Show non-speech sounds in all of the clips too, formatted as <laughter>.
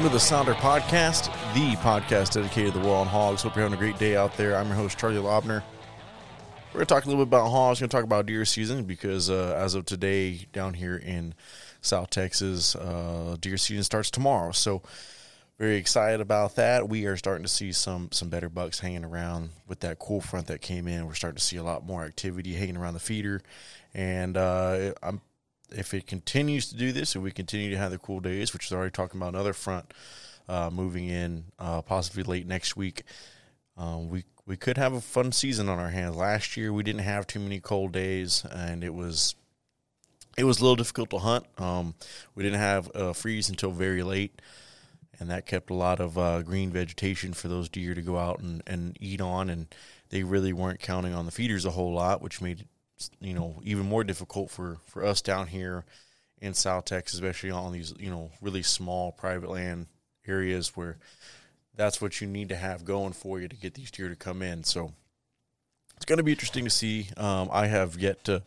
Welcome to the Sounder Podcast, the podcast dedicated to the war on hogs. Hope you're having a great day out there. I'm your host, Charlie Lobner. We're going to talk a little bit about hogs. We're going to talk about deer season because uh, as of today, down here in South Texas, uh, deer season starts tomorrow. So, very excited about that. We are starting to see some some better bucks hanging around with that cool front that came in. We're starting to see a lot more activity hanging around the feeder, and uh, I'm if it continues to do this, if we continue to have the cool days, which is already talking about another front uh, moving in uh, possibly late next week, um, we we could have a fun season on our hands. Last year we didn't have too many cold days, and it was it was a little difficult to hunt. Um, we didn't have a freeze until very late, and that kept a lot of uh, green vegetation for those deer to go out and, and eat on, and they really weren't counting on the feeders a whole lot, which made it you know even more difficult for for us down here in South Texas, especially on these you know really small private land areas where that's what you need to have going for you to get these deer to come in. So it's going to be interesting to see. Um, I have yet to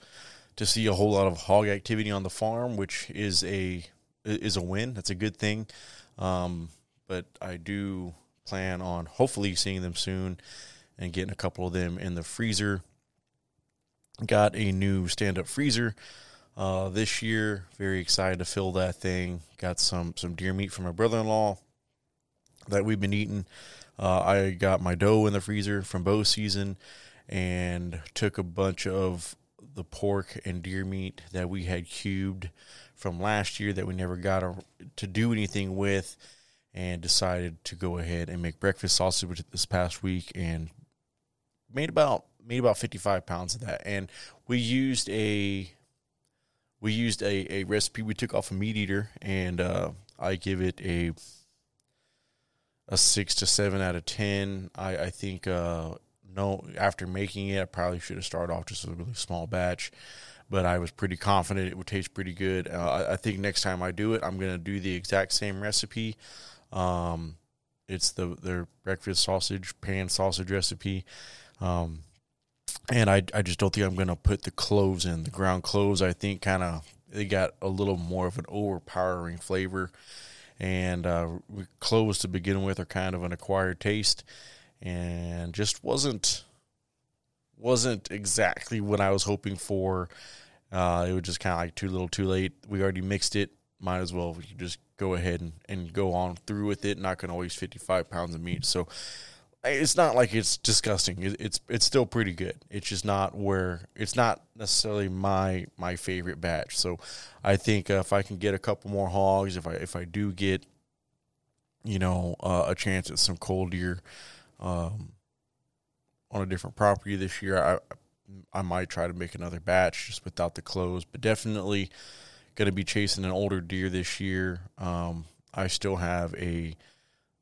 to see a whole lot of hog activity on the farm, which is a is a win. That's a good thing. Um, but I do plan on hopefully seeing them soon and getting a couple of them in the freezer Got a new stand up freezer uh, this year. Very excited to fill that thing. Got some some deer meat from my brother in law that we've been eating. Uh, I got my doe in the freezer from bow season and took a bunch of the pork and deer meat that we had cubed from last year that we never got to do anything with and decided to go ahead and make breakfast sausage this past week and made about made about 55 pounds of that. And we used a we used a, a recipe we took off a MeatEater and uh, i give it a a six to seven out of ten. I i think uh, no after making it i probably should have started off just with a really small batch but i was pretty confident it would taste pretty good. Uh, I, I, think next time i do it i'm going to do the exact same recipe. Um, it's the their breakfast sausage pan sausage recipe. Um, and I I just don't think I'm going to put the cloves in. The ground cloves I think kind of they got a little more of an overpowering flavor, and uh, cloves to begin with are kind of an acquired taste, and just wasn't wasn't exactly what I was hoping for. Uh, it was just kind of like too little, too late. We already mixed it. Might as well just go ahead and, and go on through with it. Not going to waste 55 pounds of meat. So it's not like it's disgusting. It's it's still pretty good. It's just not where it's not necessarily my my favorite batch. So I think uh, if I can get a couple more hogs, if I if I do get you know uh, a chance at some cold deer um, on a different property this year, I I might try to make another batch just without the cloves. But definitely going to be chasing an older deer this year. Um, I still have a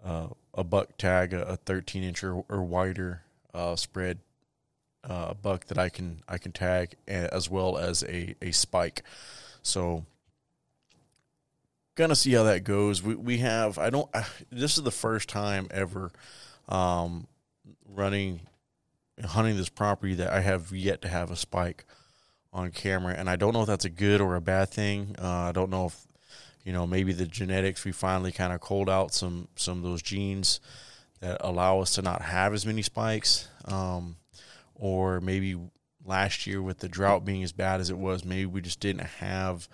uh, a buck tag, a, 13 inch or, or wider uh, spread uh, buck that I can I can tag as well as a, a spike. So gonna see how that goes. We we have I don't this is the first time ever um, running hunting this property that I have yet to have a spike on camera, and I don't know if that's a good or a bad thing. Uh, I don't know if you know maybe the genetics we finally kind of culled out some some of those genes that allow us to not have as many spikes um, or maybe last year with the drought being as bad as it was maybe we just didn't have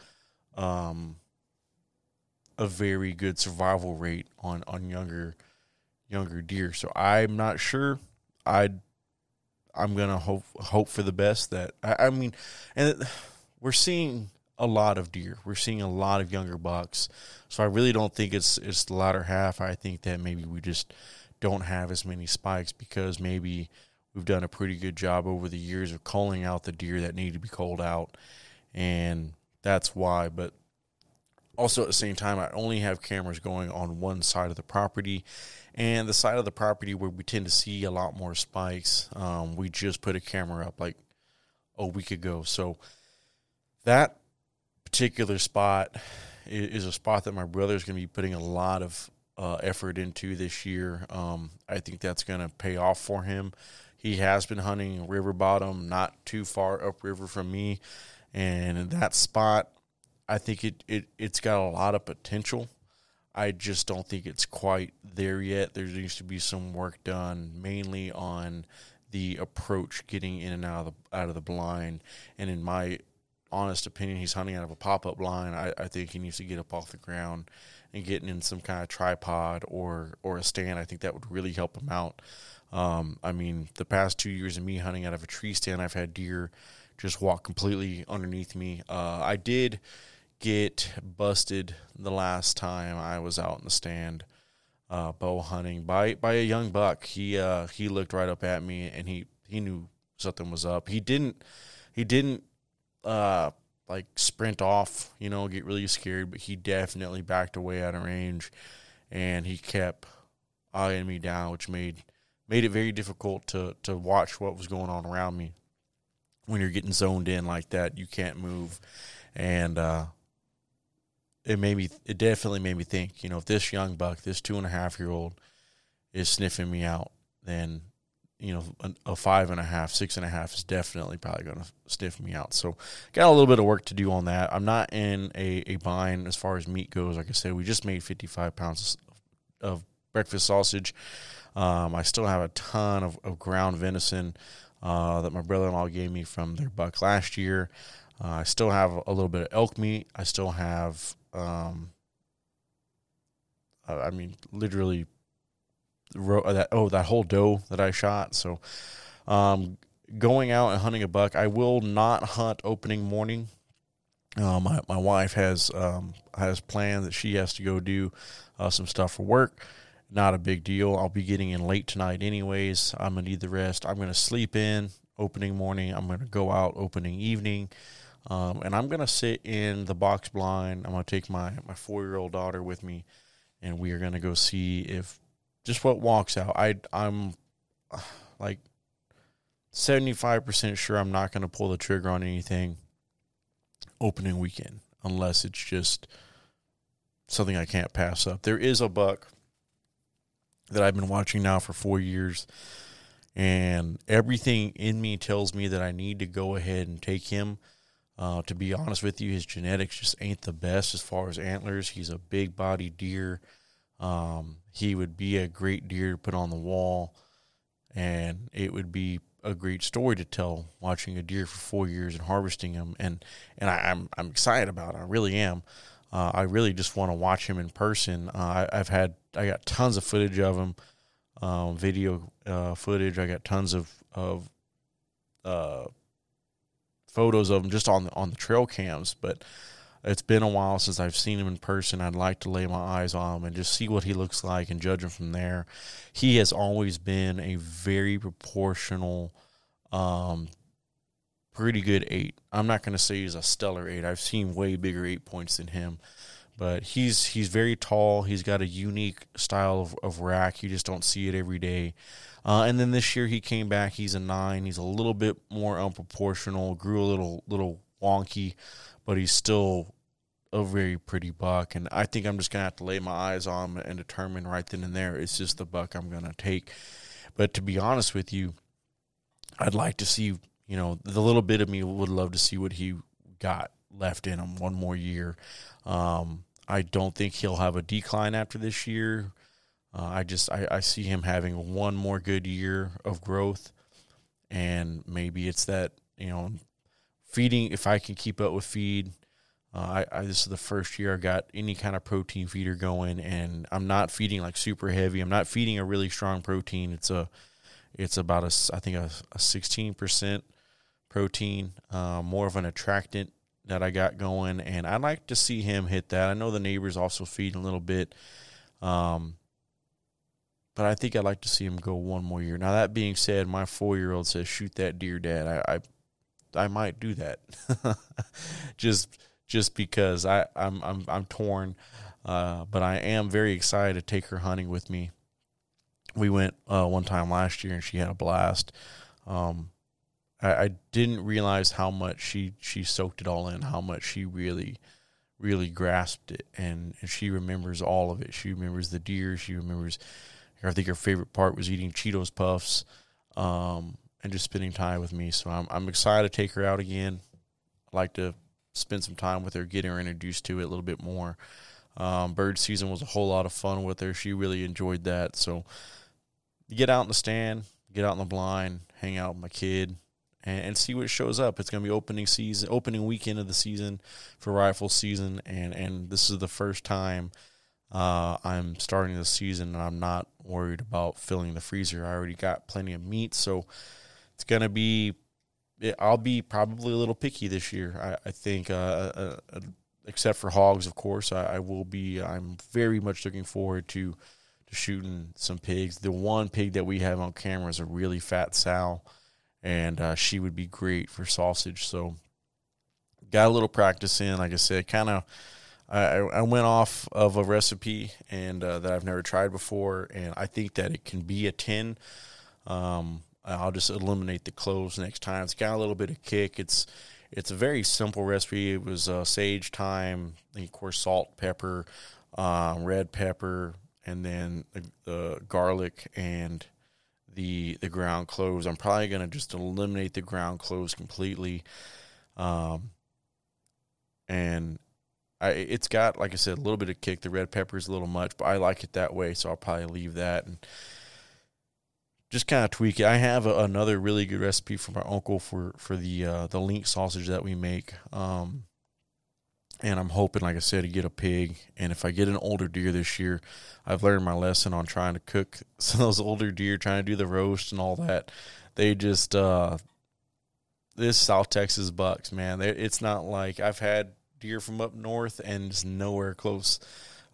um, a very good survival rate on on younger younger deer. So i'm not sure. I i'm gonna hope hope for the best that i, I mean and we're seeing a lot of deer. We're seeing a lot of younger bucks. So I really don't think it's it's the latter half. I think that maybe we just don't have as many spikes because maybe we've done a pretty good job over the years of culling out the deer that need to be culled out, and that's why. But also at the same time, I only have cameras going on one side of the property, and the side of the property where we tend to see a lot more spikes. Um, we just put a camera up like a week ago, so that particular spot is a spot that my brother is going to be putting a lot of uh, effort into this year. Um, I think that's going to pay off for him. He has been hunting river bottom, not too far upriver from me, and that spot I think it, it it's got a lot of potential. I just don't think it's quite there yet. There needs to be some work done, mainly on the approach, getting in and out of the out of the blind. And in my honest opinion, he's hunting out of a pop up blind. I, I think he needs to get up off the ground and getting in some kind of tripod or or a stand. I think that would really help him out. Um, I mean, the past two years of me hunting out of a tree stand, I've had deer just walk completely underneath me. Uh, I did get busted the last time I was out in the stand uh, bow hunting by by a young buck. He uh, he looked right up at me and he he knew something was up. He didn't he didn't uh, like sprint off, you know, get really scared, but he definitely backed away out of range and he kept eyeing me down, which made made it very difficult to to watch what was going on around me. When you're getting zoned in like that, you can't move, and uh, it made me it definitely made me think you know if this young buck this two and a half year old is sniffing me out then you know a, five and a half six and a half is definitely probably going to sniff me out. So got a little bit of work to do on that. I'm not in a, a bind as far as meat goes. Like i said we just made 55 pounds of breakfast sausage. Um, i still have a ton of, of ground venison uh, that my brother-in-law gave me from their buck last year. Uh, I still have a little bit of elk meat. I still have um, I mean, literally, uh, that oh that whole doe that I shot. So, um, going out and hunting a buck, I will not hunt opening morning. Uh, my my wife has um, has planned that she has to go do uh, some stuff for work. Not a big deal. I'll be getting in late tonight, anyways. I'm gonna need the rest. I'm gonna sleep in opening morning. I'm gonna go out opening evening. Um, and I'm gonna sit in the box blind. I'm gonna take my my four year old daughter with me, and we are gonna go see if just what walks out. I I'm like seventy five percent sure I'm not gonna pull the trigger on anything opening weekend unless it's just something I can't pass up. There is a buck that I've been watching now for four years, and everything in me tells me that I need to go ahead and take him uh, to be honest with you, his genetics just ain't the best as far as antlers. He's a big body deer. Um, he would be a great deer to put on the wall, and it would be a great story to tell watching a deer for four years and harvesting him. And and I, am I'm, I'm excited about it. I really am. Uh, I really just want to watch him in person. Uh, I, have had I got tons of footage of him, um, video uh, footage. I got tons of of uh, photos of him just on the, on the trail cams, but it's been a while since I've seen him in person. I'd like to lay my eyes on him and just see what he looks like and judge him from there. He has always been a very proportional, um, pretty good eight. I'm not going to say he's a stellar eight. I've seen way bigger eight points than him, but he's he's very tall. He's got a unique style of, of rack. You just don't see it every day. Uh, and then this year he came back. He's a nine. He's a little bit more unproportional. Grew a little little wonky, but he's still a very pretty buck. And I think I'm just gonna have to lay my eyes on him and determine right then and there. It's just the buck I'm gonna take. But to be honest with you, I'd like to see. You know, the little bit of me would love to see what he got left in him one more year. Um, I don't think he'll have a decline after this year. Uh, I just I, I see him having one more good year of growth, and maybe it's that you know feeding. If I can keep up with feed, uh, I, I, this is the first year I got any kind of protein feeder going, and I'm not feeding like super heavy. I'm not feeding a really strong protein. It's a it's about a I think a sixteen percent protein, uh, more of an attractant that I got going, and I'd like to see him hit that. I know the neighbors also feed a little bit. Um, but I think I'd like to see him go one more year. Now that being said, my four year old says, "Shoot that deer, Dad." I I, I might do that, <laughs> just just because I I'm I'm I'm torn, uh, but I am very excited to take her hunting with me. We went uh, one time last year and she had a blast. Um, I, I didn't realize how much she she soaked it all in, how much she really really grasped it, and, and she remembers all of it. She remembers the deer. She remembers I think her favorite part was eating Cheetos puffs um, and just spending time with me. So I'm I'm excited to take her out again. I like to spend some time with her, getting her introduced to it a little bit more. Um, bird season was a whole lot of fun with her. She really enjoyed that. So get out in the stand, get out in the blind, hang out with my kid, and, and see what shows up. It's going to be opening season, opening weekend of the season for rifle season, and and this is the first time uh, I'm starting the season, and I'm not worried about filling the freezer. I already got plenty of meat, so it's going to be. I'll be probably a little picky this year. I, I think, uh, uh, uh, except for hogs, of course. I, I will be. I'm very much looking forward to to shooting some pigs. The one pig that we have on camera is a really fat sow, and uh, she would be great for sausage. So, got a little practice in. Like I said, kind of. I, I went off of a recipe and uh, that I've never tried before, and I think that it can be a ten. Um, I'll just eliminate the cloves next time. It's got a little bit of kick. It's it's a very simple recipe. It was uh, sage, thyme, of course, salt, pepper, uh, red pepper, and then the, the garlic and the the ground cloves. I'm probably gonna just eliminate the ground cloves completely. Um, and I it's got like I said a little bit of kick. The red pepper is a little much, but I like it that way, so I'll probably leave that and just kind of tweak it. I have a, another really good recipe from my uncle for for the uh, the link sausage that we make. Um, and I'm hoping, like I said, to get a pig. And if I get an older deer this year, I've learned my lesson on trying to cook <laughs> some of those older deer, trying to do the roast and all that. They just uh, this South Texas bucks, man. It's not like I've had deer from up north and it's nowhere close.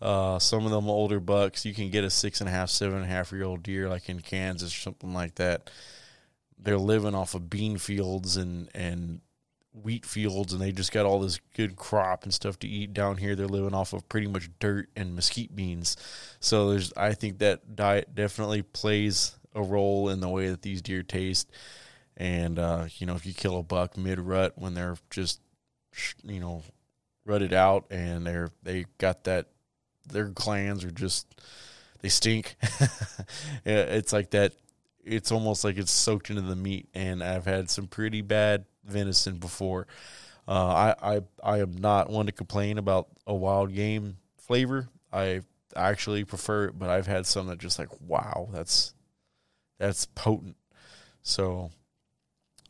Uh, some of them older bucks, you can get a six and a half, seven and a half year old deer like in Kansas or something like that. They're living off of bean fields and and wheat fields and they just got all this good crop and stuff to eat down here. They're living off of pretty much dirt and mesquite beans. So there's i think that diet definitely plays a role in the way that these deer taste. And uh, you know if you kill a buck mid rut when they're just you know rutted out and they're they got that their glands are just they stink <laughs> it's like that it's almost like it's soaked into the meat and i've had some pretty bad venison before. Uh, I, I I am not one to complain about a wild game flavor. I actually prefer it, but I've had some that just like wow, that's that's potent. So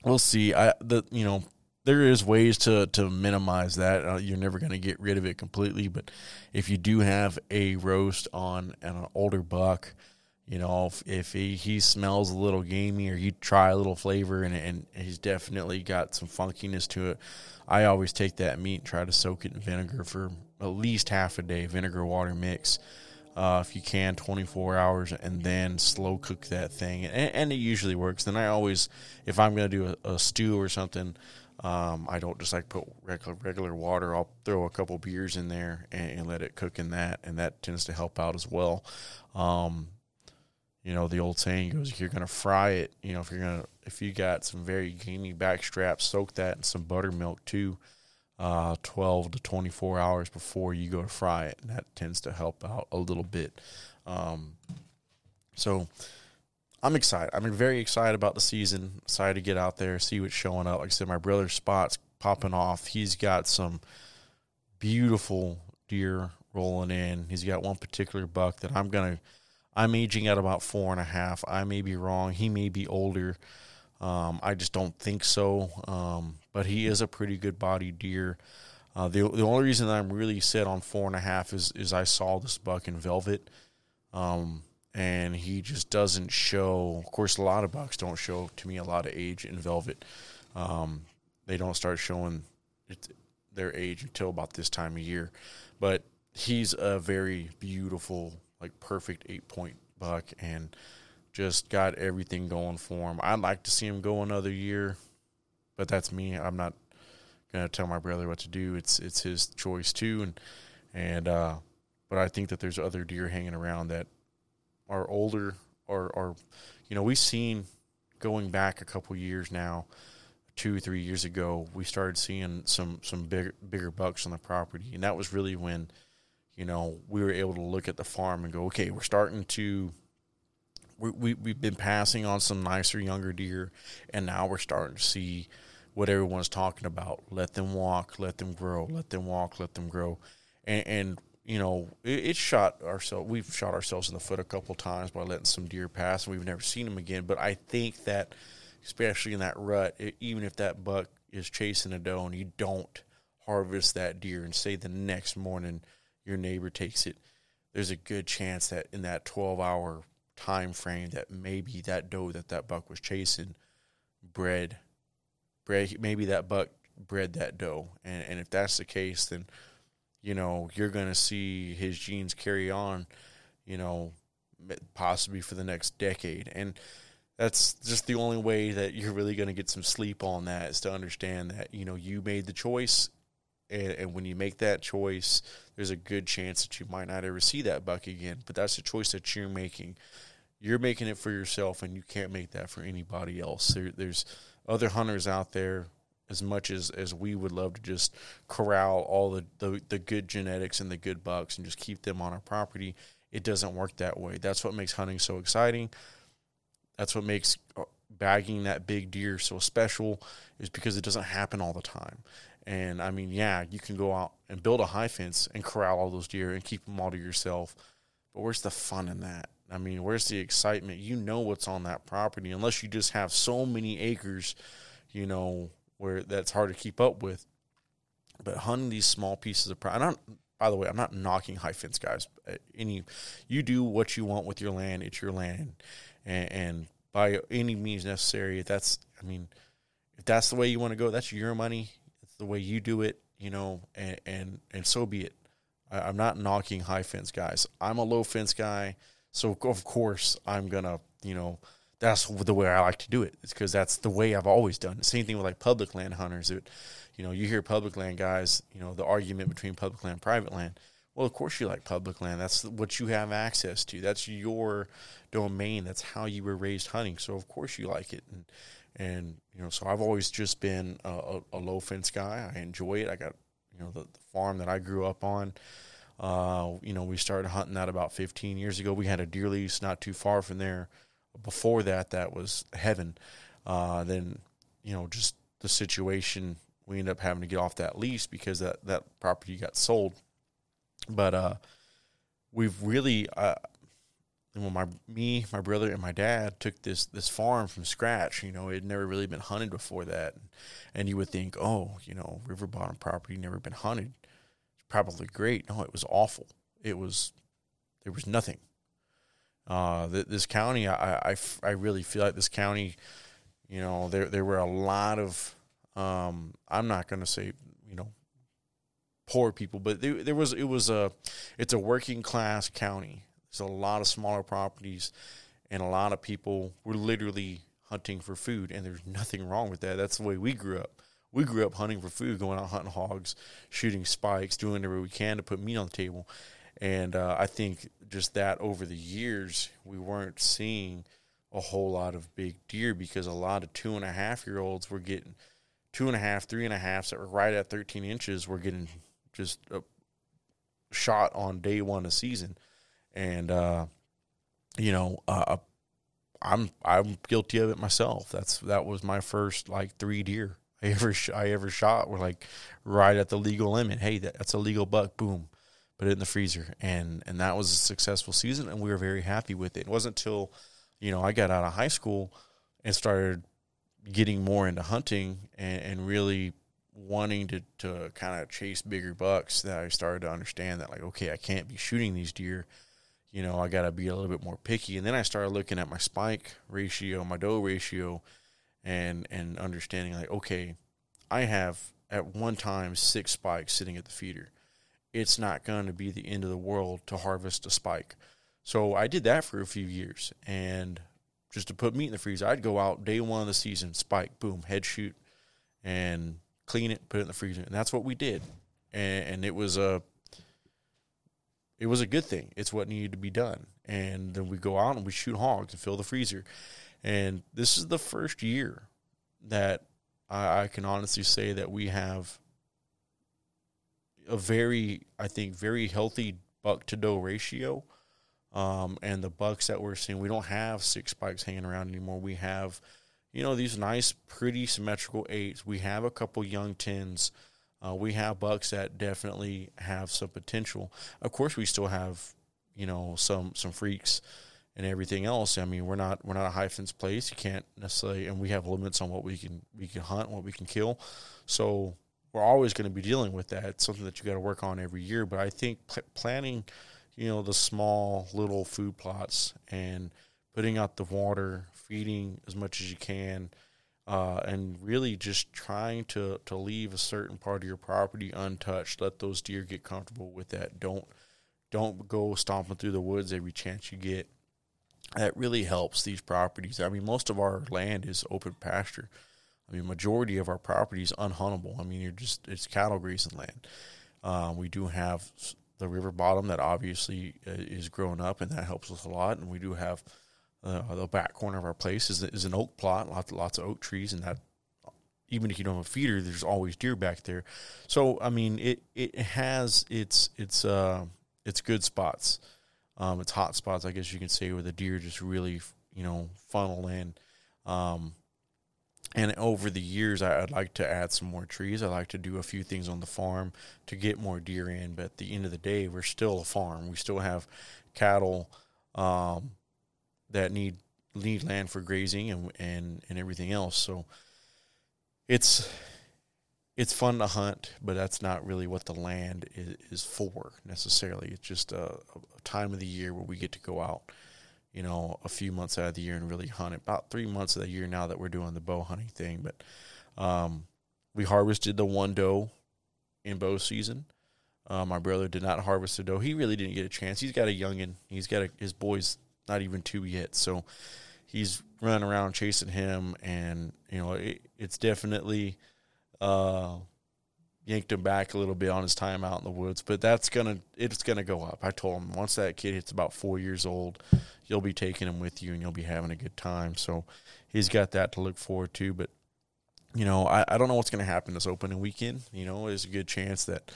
we'll see. I the you know there is ways to to minimize that. Uh, you're never going to get rid of it completely, but if you do have a roast on an older buck you know, if, if he, he smells a little gamey or you try a little flavor and, and he's definitely got some funkiness to it, I always take that meat and try to soak it in vinegar for at least half a day, vinegar water mix. Uh, if you can, 24 hours, and then slow cook that thing. And, and it usually works. Then I always, if I'm going to do a, a, stew or something, um, I don't just like put regular, water. I'll throw a couple beers in there and, and, let it cook in that, and that tends to help out as well. Um, you know the old saying goes if you're going to fry it you know if you're going to if you got some very gamey back straps soak that in some buttermilk too uh, 12 to 24 hours before you go to fry it and that tends to help out a little bit um, so i'm excited i'm very excited about the season excited to get out there see what's showing up like i said my brother's spots popping off he's got some beautiful deer rolling in he's got one particular buck that i'm to I'm aging at about four and a half. I may be wrong. He may be older. Um, I just don't think so. Um, but he is a pretty good body deer. Uh, the the only reason I'm really set on four and a half is is I saw this buck in velvet, um, and he just doesn't show. Of course, a lot of bucks don't show to me a lot of age in velvet. Um, they don't start showing it, their age until about this time of year, but he's a very beautiful like perfect eight point buck and just got everything going for him. I'd like to see him go another year, but that's me. I'm not gonna tell my brother what to do. It's it's his choice too, and and uh, but I think that there's other deer hanging around that are older or or you know we've seen going back a couple years now two three years ago we started seeing some some bigger bigger bucks on the property and that was really when you know, we were able to look at the farm and go, okay, we're starting to, we, we, we've been passing on some nicer younger deer, and now we're starting to see what everyone's talking about. Let them walk, let them grow, let them walk, let them grow. And, and you know, it, it shot ourselves. We've shot ourselves in the foot a couple times by letting some deer pass, and we've never seen them again. But I think that, especially in that rut, it, even if that buck is chasing a doe and you don't harvest that deer, and say the next morning your neighbor takes it, there's a good chance that in that 12 hour time frame that maybe that doe that that buck was chasing bred bred maybe that buck bred that doe and and if that's the case then you know you're going to see his genes carry on you know possibly for the next decade. And that's just the only way that you're really going to get some sleep on that is to understand that you know you made the choice and, and, when you make that choice there's a good chance that you might not ever see that buck again. But that's a choice that you're making. You're making it for yourself and you can't make that for anybody else. There, there's other hunters out there as much as, as we would love to just corral all the, the, the good genetics and the good bucks and just keep them on our property it doesn't work that way. That's what makes hunting so exciting. That's what makes uh, bagging that big deer so special is because it doesn't happen all the time. And i mean yeah you can go out and build a high fence and corral all those deer and keep them all to yourself. But where's the fun in that? I mean, where's the excitement? You know what's on that property, unless you just have so many acres, you know, where that's hard to keep up with. But hunting these small pieces of property, not, by the way, I'm not knocking high fence guys. Uh, any, you do what you want with your land. It's your land, and, and by any means necessary. That's, I mean, if that's the way you want to go, that's your money. It's the way you do it, you know, and and, and so be it. I, I'm not knocking high fence guys. I'm a low fence guy. So of course I'm gonna, you know, that's the way I like to do it. It's because that's the way I've always done. Same thing with like public land hunters. It, you know, you hear public land guys, you know, the argument between public land and private land. Well, of course you like public land. That's what you have access to. That's your domain. That's how you were raised hunting. So of course you like it. And and you know, so I've always just been a, a, a low fence guy. I enjoy it. I got you know the, the farm that I grew up on. Uh, you know, we started hunting that about 15 years ago. We had a deer lease not too far from there. Before that, that was heaven. Uh, then, you know, just the situation, we ended up having to get off that lease because that, that property got sold. But uh, we've really, uh, when my me, my brother, and my dad took this this farm from scratch. You know, it had never really been hunted before that, and you would think, oh, you know, river bottom property never been hunted probably great. No, it was awful. It was there was nothing. Uh, this county, I, I, I really feel like this county, you know, there there were a lot of, um, I'm not going to say, you know, poor people, but there, there was it was a, it's a working class county. There's a lot of smaller properties, and a lot of people were literally hunting for food, and there's nothing wrong with that. That's the way we grew up we grew up hunting for food, going out hunting hogs, shooting spikes, doing whatever we can to put meat on the table. And uh, I think just that over the years, we weren't seeing a whole lot of big deer because a lot of two and a half year olds were getting two and a half, three and a halfs that were right at 13 inches were getting just a shot on day one of season. And, uh, you know, uh, I'm I'm guilty of it myself. That's that was my first like three deer I ever sh- I ever shot were like right at the legal limit. Hey, that, that's a legal buck. Boom, put it in the freezer, and and that was a successful season, and we were very happy with it. It wasn't until you know I got out of high school and started getting more into hunting and, and really wanting to, to kind of chase bigger bucks that I started to understand that like okay I can't be shooting these deer. You know I got to be a little bit more picky. And then I started looking at my spike ratio my doe ratio and and understanding like okay i have at one time six spikes sitting at the feeder it's not going to be the end of the world to harvest a spike. So i did that for a few years and just to put meat in the freezer i'd go out day one of the season spike boom head shoot and clean it put it in the freezer and that's what we did. And, and it was a it was a good thing. It's what needed to be done. And then we go out and we shoot hogs and fill the freezer. And this is the first year that I, I can honestly say that we have a very, I think, very healthy buck to doe ratio. Um, and the bucks that we're seeing, we don't have six spikes hanging around anymore. We have, you know, these nice, pretty symmetrical eights. We have a couple young tens. Uh, we have bucks that definitely have some potential. Of course, we still have, you know, some some freaks and everything else. I mean, we're not we're not a high fence place. You can't necessarily, and we have limits on what we can we can hunt, what we can kill. So we're always going to be dealing with that. It's something that you got to work on every year. But I think pl- planning, you know, the small little food plots and putting out the water, feeding as much as you can, uh, and really just trying to to leave a certain part of your property untouched. Let those deer get comfortable with that. Don't don't go stomping through the woods every chance you get that really helps these properties. I mean, most of our land is open pasture. I mean, majority of our property is unhuntable. I mean, you're just it's cattle grazing land. Um, we do have the river bottom that obviously uh, is growing up, and that helps us a lot. And we do have uh, the back corner of our place is, is an oak plot, lots lots of oak trees, and that even if you don't have a feeder, there's always deer back there. So I mean, it it has its its uh, its good spots. Um, it's hot spots, I guess you can say, where the deer just really, you know, funnel in. Um, and over the years, I, would like to add some more trees. I like to do a few things on the farm to get more deer in. But at the end of the day, we're still a farm. We still have cattle um, that need need land for grazing and and and everything else. So it's it's fun to hunt, but that's not really what the land is, is for necessarily. It's just a, a, time of the year where we get to go out, you know, a few months out of the year and really hunt. About three months of the year now that we're doing the bow hunting thing, but um, we harvested the one doe in bow season. Uh, my brother did not harvest the doe. He really didn't get a chance. He's got a youngin. He's got a, his boy's not even two yet, so he's running around chasing him, and you know, it, it's definitely uh, yanked him back a little bit on his time out in the woods. But that's gonna it's gonna go up. I told him once that kid hits about four years old, you'll be taking him with you and you'll be having a good time. So he's got that to look forward to. But you know, I, I don't know what's gonna happen this opening weekend. You know, there's a good chance that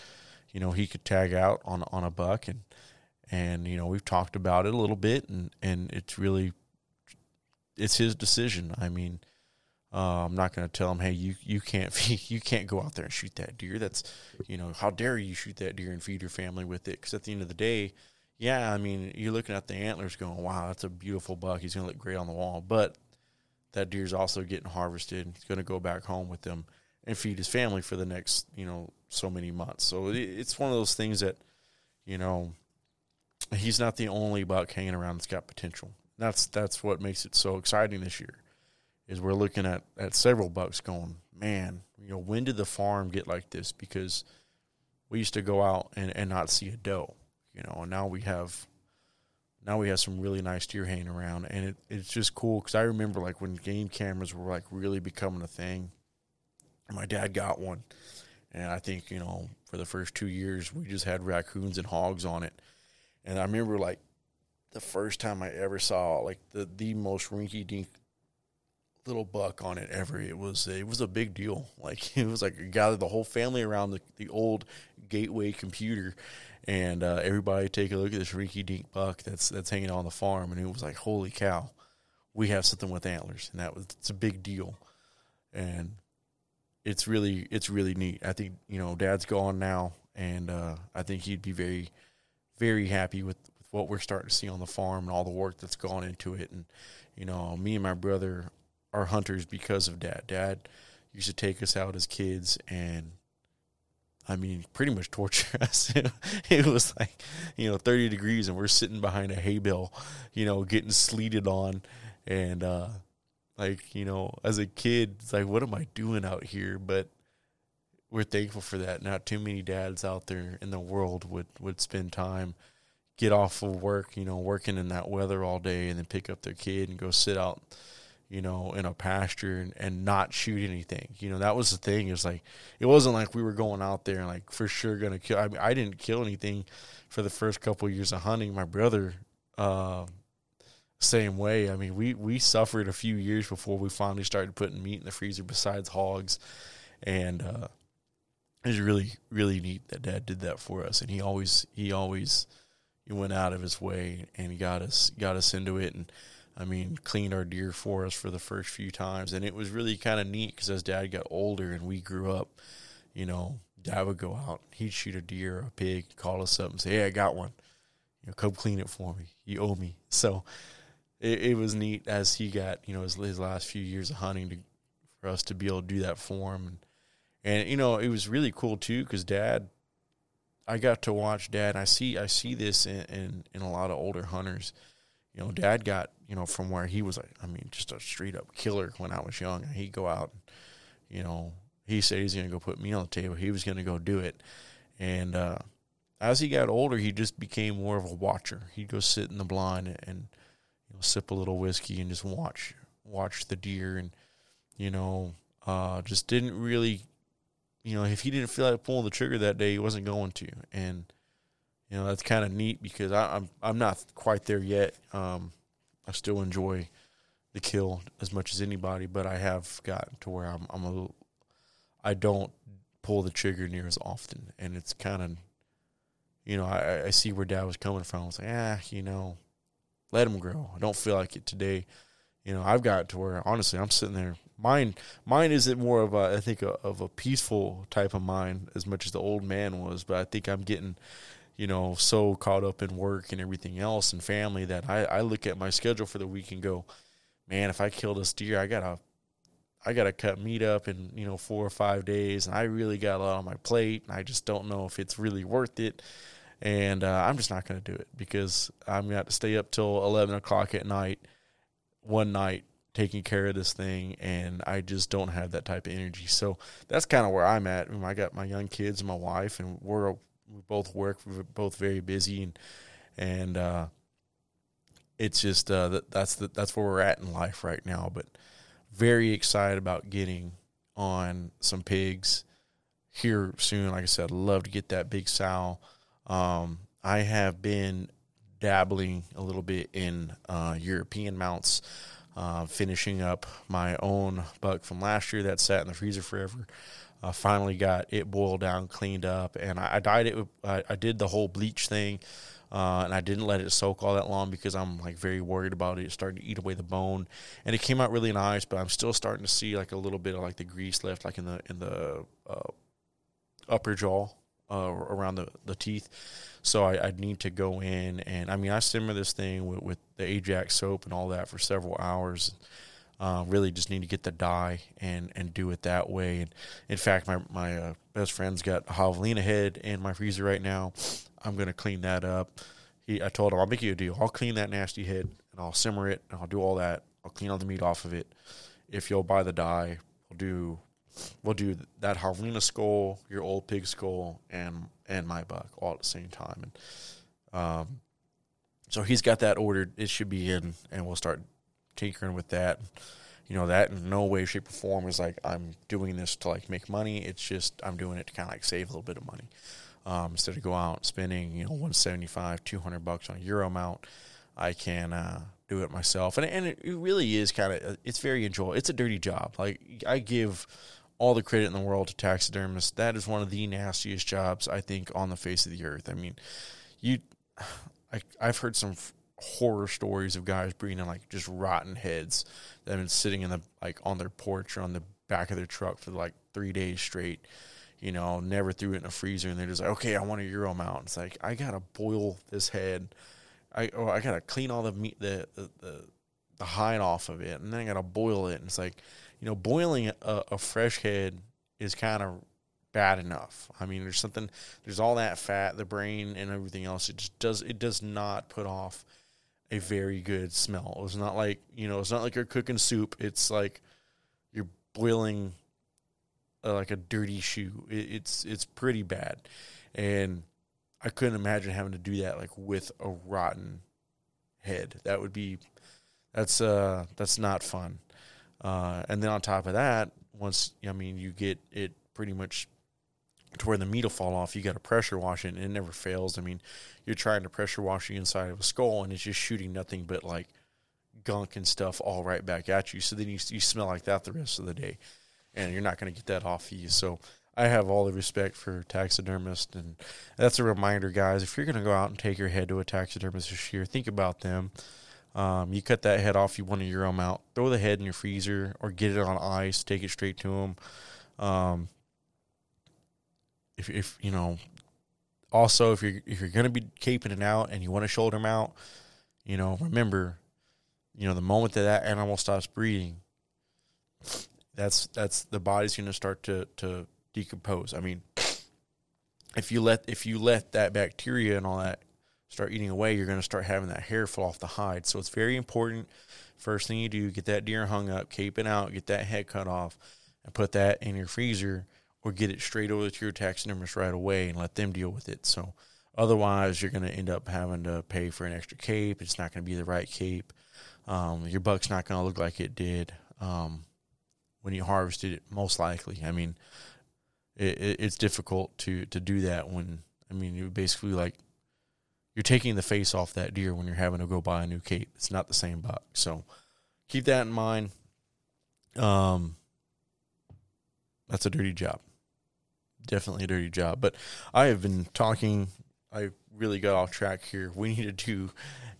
you know he could tag out on on a buck and and you know we've talked about it a little bit and and it's really it's his decision. I mean uh, I'm not going to tell him, hey, you you can't <laughs> you can't go out there and shoot that deer. That's, you know, how dare you shoot that deer and feed your family with it? Because at the end of the day, yeah, I mean, you're looking at the antlers, going, wow, that's a beautiful buck. He's going to look great on the wall, but that deer's also getting harvested. He's going to go back home with them and feed his family for the next, you know, so many months. So it's one of those things that, you know, he's not the only buck hanging around that's got potential. That's that's what makes it so exciting this year is we're looking at, at several bucks going, man, you know, when did the farm get like this? Because we used to go out and, and not see a doe, you know, and now we have now we have some really nice deer hanging around and it, it's just cool because I remember like when game cameras were like really becoming a thing. My dad got one, and I think you know for the first two years we just had raccoons and hogs on it, and I remember like the first time I ever saw like the the most rinky dink little buck on it ever. It was it was a big deal. <laughs> Like it was like gathered the whole family around the, the old Gateway computer, and uh, everybody take a look at this rinky dink buck that's that's hanging on the farm, and it was like holy cow, we have something with antlers, and that was it's a big deal, and it's really it's really neat. I think you know Dad's gone now, and uh, I think he'd be very very happy with what we're starting to see on the farm and all the work that's gone into it, and you know me and my brother are hunters because of dad. Dad used to take us out as kids and I mean, pretty much torture <laughs> us. it was like, you know, 30 degrees and we're sitting behind a hay bale, you know, getting sleeted on. And, uh, like, you know, as a kid, it's like, what am I doing out here? But we're thankful for that. Not too many dads out there in the world would, would spend time, get off of work, you know, working in that weather all day and then pick up their kid and go sit out you know, in a pasture and, and not shoot anything. You know, that was the thing. Is like it wasn't like we were going out there and like for sure gonna kill. I mean, I didn't kill anything for the first couple of years of hunting. My brother, uh, same way. I mean, we we suffered a few years before we finally started putting meat in the freezer besides hogs, and uh, it was really really neat that Dad did that for us. And he always he always he went out of his way and got us got us into it and I mean, cleaned our deer for us for the first few times, and it was really kind of neat because as Dad got older and we grew up, you know, Dad would go out, he'd shoot a deer, or a pig, call us up and say, "Hey, I got one. You know, come clean it for me. You owe me." <laughs> So it, it was neat as he got, you know, his, his last few years of hunting to, for us to be able to do that for him, and and you know, it was really cool too because Dad I got to watch dad. I see I see this in, in, in a lot of older hunters. You know, dad got you know from where he was. I mean, just a straight up killer when I was young. He'd go out, and, you know, he said he's going to go put me on the table. He was going to go do it, and uh, as he got older, he just became more of a watcher. He'd go sit in the blind and, and you know sip a little whiskey and just watch watch the deer and you know uh, just didn't really you know, if he didn't feel like pulling the trigger that day, he wasn't going to. And you know, that's kind of neat because I, am I'm, I'm not quite there yet. Um, I still enjoy the kill as much as anybody, but I have gotten to where I'm I'm a little, I don't pull the trigger near as often, and it's kind of, you know, I, I see where Dad was coming from. I was like, ah, you know, let him grow. I don't feel like it today. You know, I've got to where honestly, I'm sitting there mine mine isn't more of a I think a, of a peaceful type of mind as much as the old man was, but I think I'm getting you know so caught up in work and everything else and family that I, I look at my schedule for the week and go, man, if I kill this deer, I gotta I gotta cut meat up in you know four or five days, and I really got a lot on my plate, and I just don't know if it's really worth it. And uh, I'm just not to do it because I'm to have to stay up till 11 o'clock at night, one night, taking care of this thing and I just don't have that type of energy. So that's kind of where I'm at. I, got my young kids and my wife and we're we both work, we're both very busy and and uh, it's just uh, that that's the, that's where we're at in life right now, but very excited about getting on some pigs here soon. Like I said, love to get that big sow. Um, I have been dabbling a little bit in uh, European mounts. Uh, finishing up my own buck from last year that sat in the freezer forever. Uh, finally got it boiled down, cleaned up, and I, I dyed it. With, I, I, did the whole bleach thing, uh, and I didn't let it soak all that long because I'm like very worried about it. It started to eat away the bone, and it came out really nice. But I'm still starting to see like a little bit of like the grease left, like in the in the uh, upper jaw uh, around the, the teeth. So I, I need to go in and I mean I simmer this thing with, with the Ajax soap and all that for several hours. Uh, really just need to get the dye and, and do it that way. And in fact, my my uh, best friend's got a javelina head in my freezer right now. I'm gonna clean that up. He, I told him I'll make you a deal. I'll clean that nasty head and I'll simmer it and I'll do all that. I'll clean all the meat off of it. If you'll buy the dye, we'll do we'll do that javelina skull, your old pig skull, and and my buck all at the same time. And um, so he's got that ordered. It should be in, and we'll start tinkering with that. You know that in no way, shape, or form is like I'm doing this to like make money. It's just I'm doing it to kind of like save a little bit of money um, instead of go out spending you know 175, 200 bucks on a euro mount. I can uh, do it myself, and and it really is kind of it's very enjoyable. It's a dirty job. Like I give all the credit in the world to taxidermists. That is one of the nastiest jobs I think on the face of the earth. I mean, you, <sighs> I, I've heard some horror stories of guys bringing in like just rotten heads that have been sitting in the like on their porch or on the back of their truck for like three days straight. You know, never threw it in a freezer, and they're just like, okay, I want a euro mount. It's like I gotta boil this head. I oh, I gotta clean all the meat, the the, the, the hide off of it, and then I gotta boil it. And it's like you know, boiling a, a fresh head is kind of bad enough. I mean, there's something, there's all that fat, the brain, and everything else. It just does, it does not put off a very good smell. It's not like you know, it's not like you're cooking soup. It's like you're boiling uh, like a dirty shoe. It, it's it's pretty bad, and I couldn't imagine having to do that like with a rotten head. That would be that's uh that's not fun. Uh, and then on top of that, once I mean you get it pretty much to where the meat will fall off, you got to pressure wash it, and it never fails. I mean, you're trying to pressure wash the inside of a skull, and it's just shooting nothing but like gunk and stuff all right back at you. So then you you smell like that the rest of the day, and you're not going to get that off of you. So I have all the respect for taxidermists, and that's a reminder, guys. If you're going to go out and take your head to a taxidermist this year, think about them. Um, you cut that head off, you want to euro mount, throw the head in your freezer or get it on ice, take it straight to them. Um, if, if you know, also if you're if you're to be caping it out and you want to shoulder mount, you know, remember, you know, the moment that that animal stops breathing, that's that's the body's to start to to decompose. I mean, if you let if you let that bacteria and all that start eating away, you're going to start having that hair fall off the hide. So it's very important. First thing you do, get that deer hung up, cape it out, get that head cut off, and put that in your freezer or get it straight over to your taxidermist right away and let them deal with it. So otherwise, you're going to end up having to pay for an extra cape. It's not going to be the right cape. Um, your buck's not going to look like it did um, when you harvested it, most likely. I mean, it, it, it's difficult to to do that when I mean you basically like you're taking the face off that deer when you're having to go buy a new cape. It's not the same buck. So keep that in mind. Um, that's a dirty job. Definitely a dirty job. But I have been talking. I really got off track here. We <laughs> need to do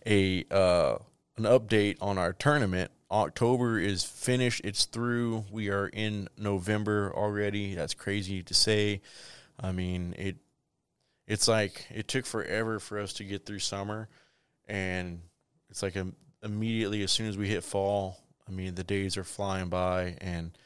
a uh, an update on our tournament. October is finished. It's through. We are in November already. That's crazy to say. I mean, it it's like it took forever for us to get through summer, and it's like a, immediately as soon as we hit fall, I mean the days are flying by, and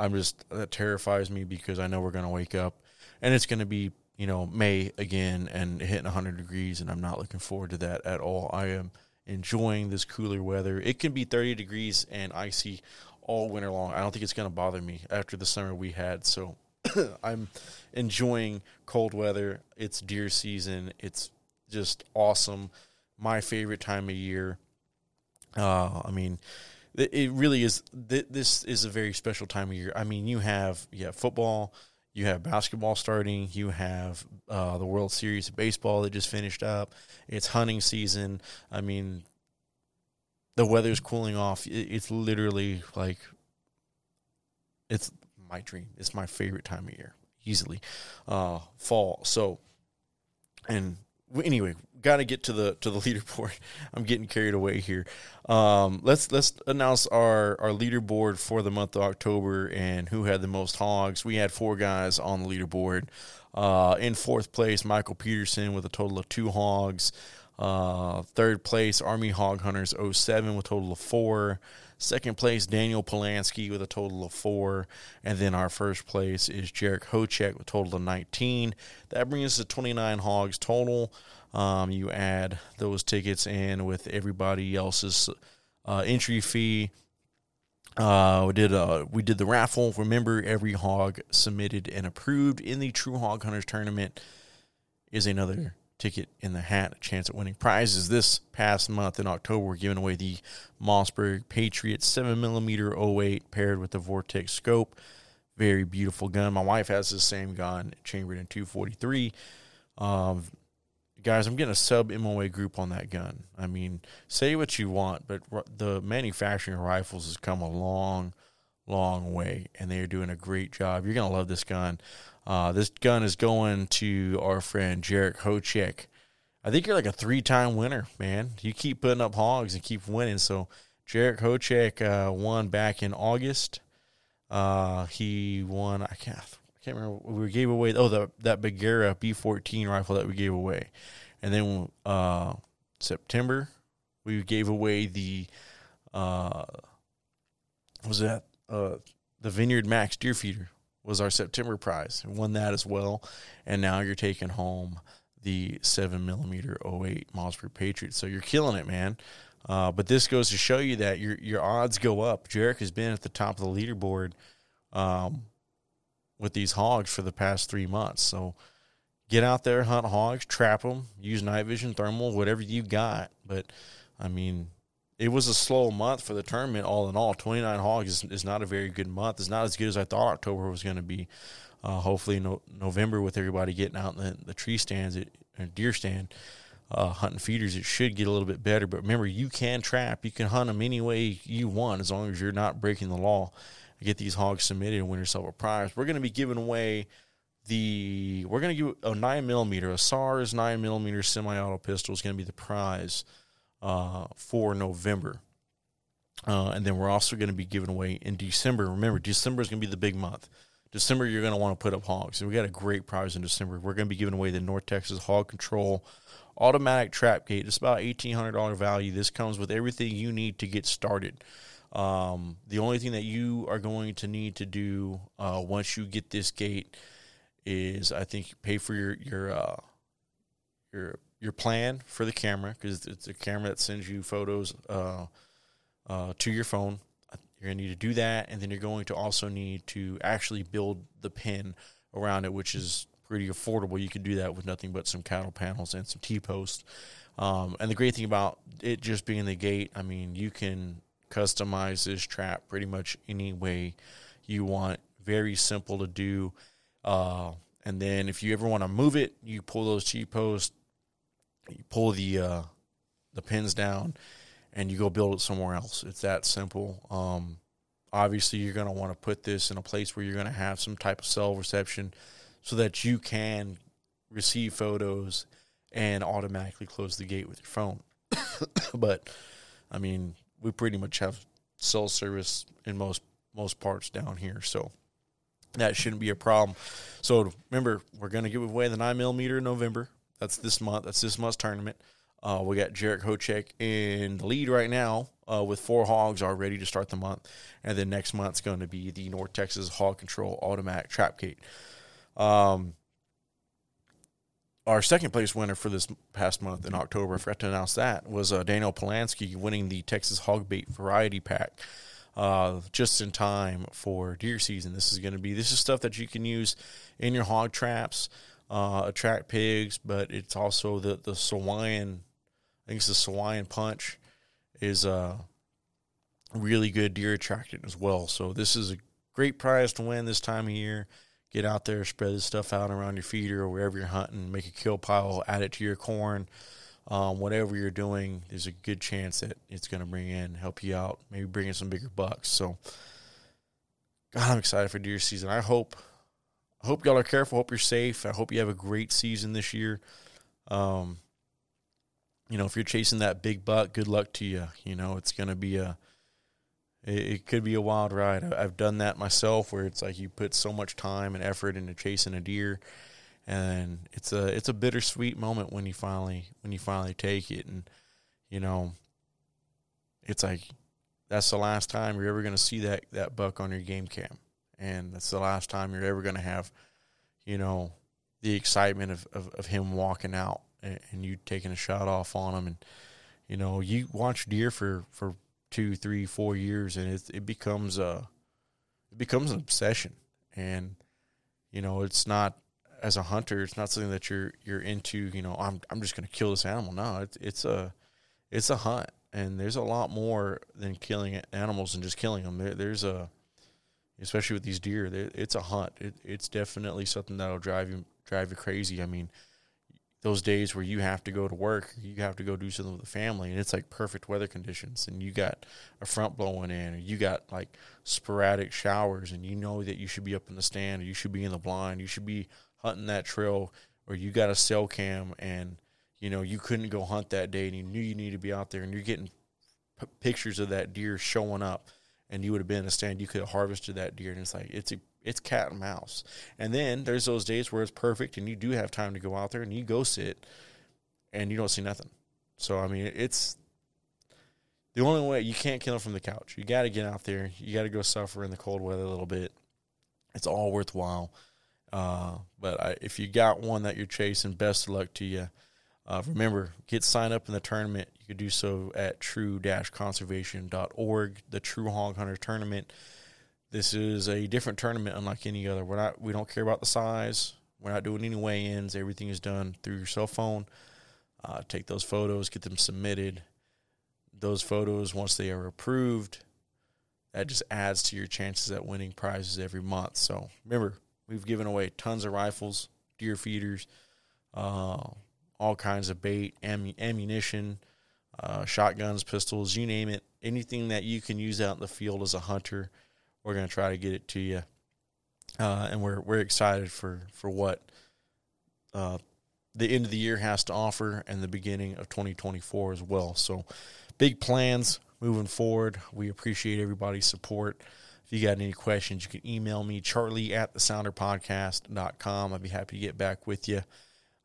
I'm just that terrifies me because I know we're gonna wake up, and it's gonna be you know May again and hitting 100 degrees, and I'm not looking forward to that at all. I am enjoying this cooler weather. It can be 30 degrees and icy all winter long. I don't think it's going to bother me after the summer we had. So <coughs> I'm enjoying cold weather. It's deer season. It's just awesome. My favorite time of year. Uh, I mean, it really is. This is a very special time of year. I mean, you have you have football, you have basketball starting, you have uh, the World Series of baseball that just finished up. It's hunting season. I mean, the weather's cooling off. It's literally like it's my dream. It's my favorite time of year, easily. Uh, fall. So, and anyway, got to get to the to the <laughs> leaderboard. I'm getting carried away here. Um, let's let's announce our our leaderboard for the month of October and who had the most hogs. We had four guys on the leaderboard. Uh, in fourth place, Michael Peterson with a total of two hogs. Uh, third place, Army Hog Hunters 07 with a total of four. Second place, Daniel Polanski with a total of four. And then our first place is Jarek Hochek with a total of 19. That brings us to 29 hogs total. Um, you add those tickets in with everybody else's uh, entry fee. Uh, we did uh, we did the raffle. Remember, every hog submitted and approved in the True Hog Hunters tournament is another ticket in the hat, a chance at winning prizes. This past month in October, we're giving away the Mossberg Patriot 7mm 08 paired with the Vortex scope. Very beautiful gun. My wife has the same gun, chambered in 243. Um, guys, I'm getting a sub MOA group on that gun. I mean, say what you want, but the manufacturing of rifles has come a long, long way, and they are doing a great job. You're going to love this gun. Uh, this gun is going to our friend Jarek Hochek. I think you're like a three time winner, man. You keep putting up hogs and keep winning. So, Jarek Hochek uh, won back in August. Uh, he won, I can't, I can't remember. We gave away, oh, the, that Bergara B 14 rifle that we gave away. And then uh, September, we gave away the, uh, was that, uh, the Vineyard Max deer feeder was our September prize. won that as well. And now you're taking home the 7 millimeter 08 Mossberg Patriot. So you're killing it, man. Uh, but this goes to show you that your your odds go up. Jarek has been at the top of the leaderboard um, with these hogs for the past three months. So get out there, hunt hogs, trap them, use night vision, thermal, whatever you got. But I mean, it was a slow month for the tournament. All in all, twenty nine hogs is, is not a very good month. It's not as good as I thought October was going to be. Uh, hopefully, no, November with everybody getting out in the, the tree stands, deer stand, uh, hunting feeders, it should get a little bit better. But remember, you can trap. You can hunt them any way you want as long as you're not breaking the law. Get these hogs submitted and win yourself a prize. We're going to be giving away the. We're going to give a nine millimeter, a SARS nine millimeter semi-auto pistol is going to be the prize uh, for November. Uh, and then we're also going to be giving away in December. Remember, December is going to be the big month. December, you're going to want to put up hogs. And we got a great prize in December. We're going to be giving away the North Texas Hog Control automatic trap gate. It's about $1,800 value. This comes with everything you need to get started. Um, the only thing that you are going to need to do uh, once you get this gate is, I think, pay for your your uh, your your plan for the camera because it's a camera that sends you photos uh, uh, to your phone. You're going to need to do that, and then you're going to also need to actually build the pin around it, which is pretty affordable. You can do that with nothing but some cattle panels and some T posts. Um, and the great thing about it just being the gate, I mean, you can customize this trap pretty much any way you want. Very simple to do. Uh, and then if you ever want to move it, you pull those T posts, you pull the uh, the pins down, and you go build it somewhere else. It's that simple. Um, obviously, you're going to want to put this in a place where you're going to have some type of cell reception, so that you can receive photos and automatically close the gate with your phone. <coughs> but I mean, we pretty much have cell service in most most parts down here, so that shouldn't be a problem. So remember, we're going to give away the nine millimeter in November. That's this month. That's this month's tournament. Uh, we got Jarek Hochek in the lead right now uh, with four hogs all ready to start the month, and then next month's going to be the North Texas Hog Control Automatic Trap Gate. Um, our second place winner for this past month in October, I forgot to announce that, was uh, Daniel Polanski winning the Texas Hog Bait Variety Pack. Uh, just in time for deer season. This is going to be this is stuff that you can use in your hog traps, uh, attract pigs, but it's also the the Sawayan. I think it's the Sawayan punch is a uh, really good deer attractant as well. So this is a great prize to win this time of year get out there, spread this stuff out around your feeder or wherever you're hunting, make a kill pile, add it to your corn. Um, whatever you're doing, there's a good chance that it's going to bring in, help you out, maybe bring in some bigger bucks. So, God, I'm excited for deer season. I hope, I hope y'all are careful. Hope you're safe. I hope you have a great season this year. Um, you know, if you're chasing that big buck, good luck to you. You know, it's to be a it, it could be a wild ride. I've done that myself, where it's like you put so much time and effort into chasing a deer, and it's a it's a bittersweet moment when you finally when you finally take it, and you know, it's like that's the last time you're ever going to see that that buck on your game cam, and that's the last time you're ever going to have, you know, the excitement of, of, of him walking out and, and you taking a shot off on him, and you know, you watch deer for for two, three, four years, and it it becomes a it becomes an obsession. And you know, it's not as a hunter, it's not something that you're you're into. You know, I'm I'm just going to kill this animal. No, it's it's a it's a hunt, and there's a lot more than killing animals and just killing them. There, there's a especially with these deer, it's a hunt. It, it's definitely something that'll drive you drive you crazy. I mean, those days where you have to go to work, you have to go do something with the family, and it's like perfect weather conditions, and you got a front blowing in, or you got like sporadic showers, and you know that you should be up in the stand, or you should be in the blind, you should be hunting that trail, or you got a cell cam, and you know you couldn't go hunt that day, and you knew you need to be out there, and you're getting p- pictures of that deer showing up, and you would have been in the stand, you could have harvested that deer, and it's like it's a it's cat and mouse. And then there's those days where it's perfect and you do have time to go out there and you go sit and you don't see nothing. So I mean, it's the only way you can't kill them from the couch. You got to get out there. You got to go suffer in the cold weather a little bit. It's all worthwhile. Uh, but I, if you got one that you're chasing, best of luck to you. Uh, remember, get signed up in the tournament. You can do so at true-conservation.org, the True Hog Hunter Tournament. This is a different tournament, unlike any other. We're not. We don't care about the size. We're not doing any weigh-ins. Everything is done through your cell phone. Uh, take those photos, get them submitted. Those photos, once they are approved, that just adds to your chances at winning prizes every month. So remember, we've given away tons of rifles, deer feeders, uh, all kinds of bait, am- ammunition, uh, shotguns, pistols, you name it. Anything that you can use out in the field as a hunter we're going to try to get it to you. Uh, and we're we're excited for for what uh, the end of the year has to offer and the beginning of 2024 as well. So, big plans moving forward. We appreciate everybody's support. If you got any questions, you can email me, charlie at the sounderpodcast.com. I'd be happy to get back with you.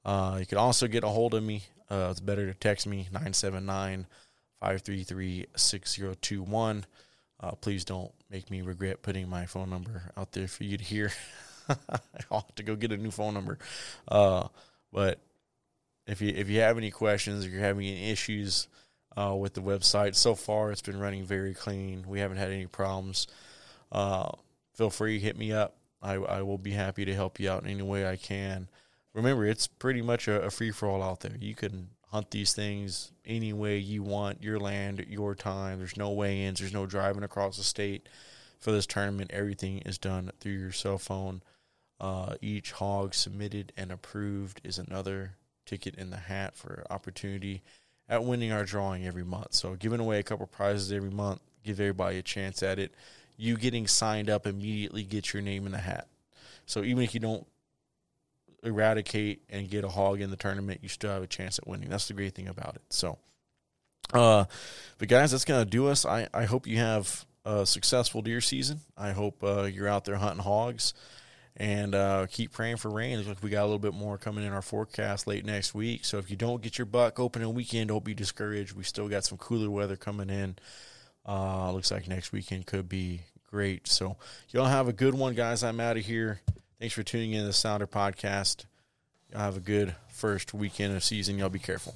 Uh, you can also get a hold of me. Uh, it's better to text me, 979 533 6021. Uh, please don't make me regret putting my phone number out there for you to hear. <laughs> I'll have to go get a new phone number. Uh, but if you if you have any questions or you're having any issues uh, with the website, so far it's been running very clean. We haven't had any problems. Uh, feel free hit me up. I, I will be happy to help you out in any way I can. Remember, it's pretty much a, a free for all out there. You can hunt these things any way you want, your land, your time. There's no weigh ins, there's no driving across the state for this tournament. Everything is done through your cell phone. Uh, each hog submitted and approved is another ticket in the hat for opportunity at winning our drawing every month. So giving away a couple prizes every month, give everybody a chance at it. You getting signed up immediately get your name in the hat. So even if you don't eradicate and get a hog in the tournament, you still have a chance at winning. That's the great thing about it. So, uh, but guys, that's gonna do us. I I hope you have a successful deer season. I hope uh, you're out there hunting hogs and uh, keep praying for rain. Looks like we got a little bit more coming in our forecast late next week. So if you don't get your buck opening weekend, don't be discouraged. We still got some cooler weather coming in. Uh, looks like next weekend could be great. So y'all have a good one, guys. I'm out of here. Thanks for tuning in to the Sounder Podcast. Y'all have a good first weekend of season. Y'all be careful.